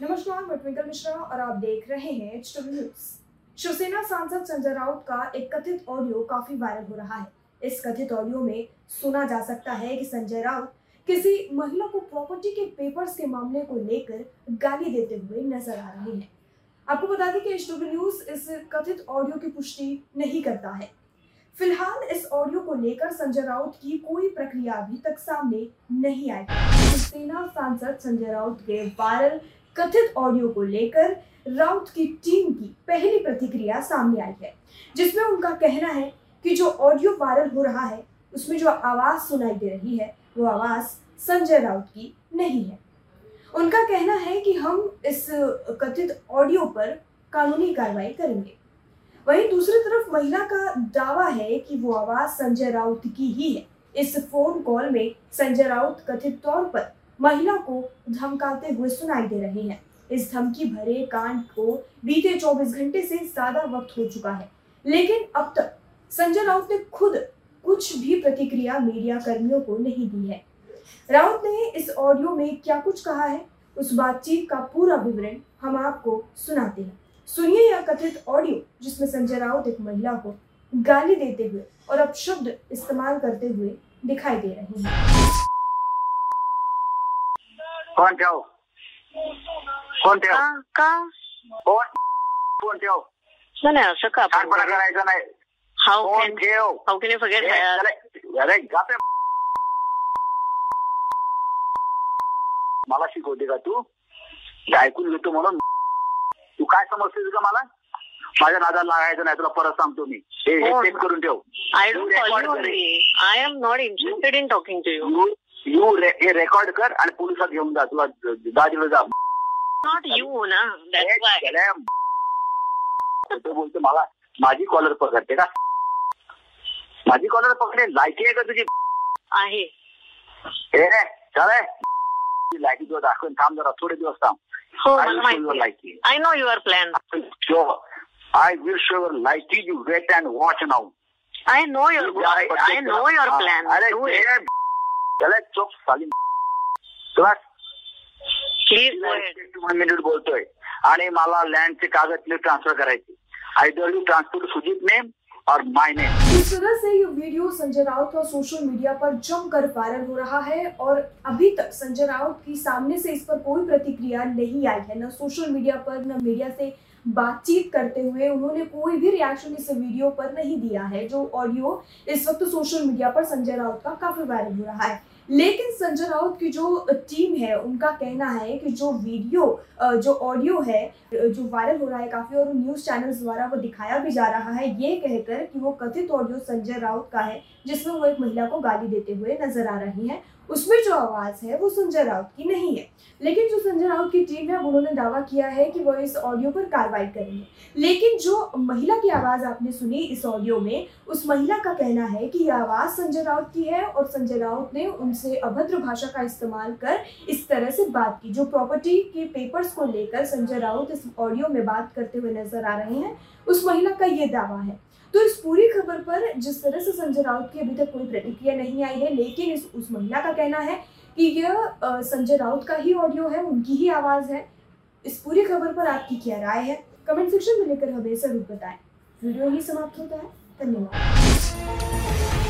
नमस्कार, मैं ट्विंकल मिश्रा और आप देख रहे हैं एच न्यूज़ शिवसेना सांसद संजय राउत का एक कथित ऑडियो काफ़ी वायरल हो रहा है। इस कथित ऑडियो में सुना जा सकता है कि संजय राउत किसी महिला को प्रॉपर्टी के पेपर्स के मामले को लेकर गाली देते हुए नज़र आ रहे हैं। आपको बता दें कि एच न्यूज़ इस कथित ऑडियो की पुष्टि नहीं करता है। फ़िलहाल इस ऑडियो को लेकर संजय राउत की कोई प्रक्रिया अभी तक सामने नहीं आई। शिवसेना सांसद संजय राउत के वायरल कथित ऑडियो को लेकर राउत की टीम की पहली प्रतिक्रिया सामने आई है, जिसमें उनका कहना है कि जो ऑडियो वायरल हो रहा है, उसमें जो आवाज़ सुनाई दे रही है, वो आवाज़ संजय राउत की नहीं है। उनका कहना है कि हम इस कथित ऑडियो पर कानूनी कार्रवाई करेंगे। वहीं दूसरी तरफ़ महिला का दावा है कि वो आवाज़ संजय राउत की ही है। इस फ़ोन कॉल में संजय राउत कथित तौर पर महिला को धमकाते हुए सुनाई दे रहे हैं। इस धमकी भरे कांड को बीते 24 घंटे से ज़्यादा वक्त हो चुका है। लेकिन अब तक संजय राउत ने खुद कुछ भी प्रतिक्रिया मीडिया कर्मियों को नहीं दी है। राउत ने इस ऑडियो में क्या कुछ कहा है? उस बातचीत का पूरा विवरण हम आपको सुनाते हैं। सुनिए यह कथित ऑडियो, जिसमें संजय राउत एक महिला को गाली देते हुए और अपशब्द इस्तेमाल करते हुए दिखाई दे रहे हैं। फोन ठेव फोन ठेव का का फोन फोन ठेव नाही नाही, असं का छानपणा करायचा नाही हाऊ फोन कॅन ठेव हाऊ कॅन यू फॉरगेट ए, अरे अरे गप आहे. मला शिकवते का तू हे ऐकून घेतो म्हणून तू काय समजतेस का मला माझ्या नादाला लागायचं नाही तुला परत सांगतो मी हे हो. सेट करून ठेव आय तू डोंट कॉल record यू कर. Only I am not interested in talking to you you hey record कर आणि पोलिसात घेऊन जा तुला दाजीला जा. नॉट यू ना? ए, तो बोलतो मला माझी कॉलर पकडते का? माझी कॉलर पकडे लायकी आहे का तुझी? आहे. हे रे चल ती लायकी तुला दाखवून थांब जरा थोडे दिवस थांब. हो मला show माहिती लायकी I know your plan I will show your लायकी you wait and watch now I know your I know your plan अरे चला चोप साली तुला मिनिट बोलतोय. आणि मला लँडचे कागद ट्रान्सफर करायचे. Either you transfer Sujit name और माय नेम इस तरह से ये वीडियो संजय राउत का सोशल मीडिया पर जमकर वायरल हो रहा है और अभी तक संजय राउत की सामने से इस पर कोई प्रतिक्रिया नहीं आई है। न सोशल मीडिया पर न मीडिया से बातचीत करते हुए उन्होंने कोई भी रिएक्शन इस वीडियो पर नहीं दिया है। जो ऑडियो इस वक्त सोशल मीडिया पर संजय राउत का काफ़ी वायरल हो रहा है। लेकिन संजय राउत की जो टीम है, उनका कहना है कि जो वीडियो जो ऑडियो है, जो वायरल हो रहा है काफ़ी और न्यूज़ चैनल्स द्वारा वो दिखाया भी जा रहा है, ये कहकर कि वो कथित ऑडियो संजय राउत का है, जिसमें वो एक महिला को गाली देते हुए नज़र आ रही है। उसमें जो आवाज़ है वो संजय राउत की नहीं है। लेकिन जो संजय राउत की टीम है उन्होंने दावा किया है कि वो इस ऑडियो पर कार्रवाई करेंगे। लेकिन जो महिला की आवाज़ आपने सुनी इस ऑडियो में, उस महिला का कहना है कि यह आवाज़ संजय राउत की है और संजय राउत ने उनसे अभद्र भाषा का इस्तेमाल कर इस तरह से बात की। जो प्रॉपर्टी के पेपर्स को लेकर संजय राउत इस ऑडियो में बात करते हुए नज़र आ रहे हैं, उस महिला का ये दावा है। तो इस पूरी खबर पर जिस तरह से संजय राउत की अभी तक कोई प्रतिक्रिया नहीं आई है, लेकिन इस, उस महिला का कहना है कि यह संजय राउत का ही ऑडियो है, उनकी ही आवाज़ है। इस पूरी खबर पर आपकी क्या राय है? कमेंट सेक्शन में लेकर हमें ज़रूर बताएँ। वीडियो ही समाप्त होता है। धन्यवाद।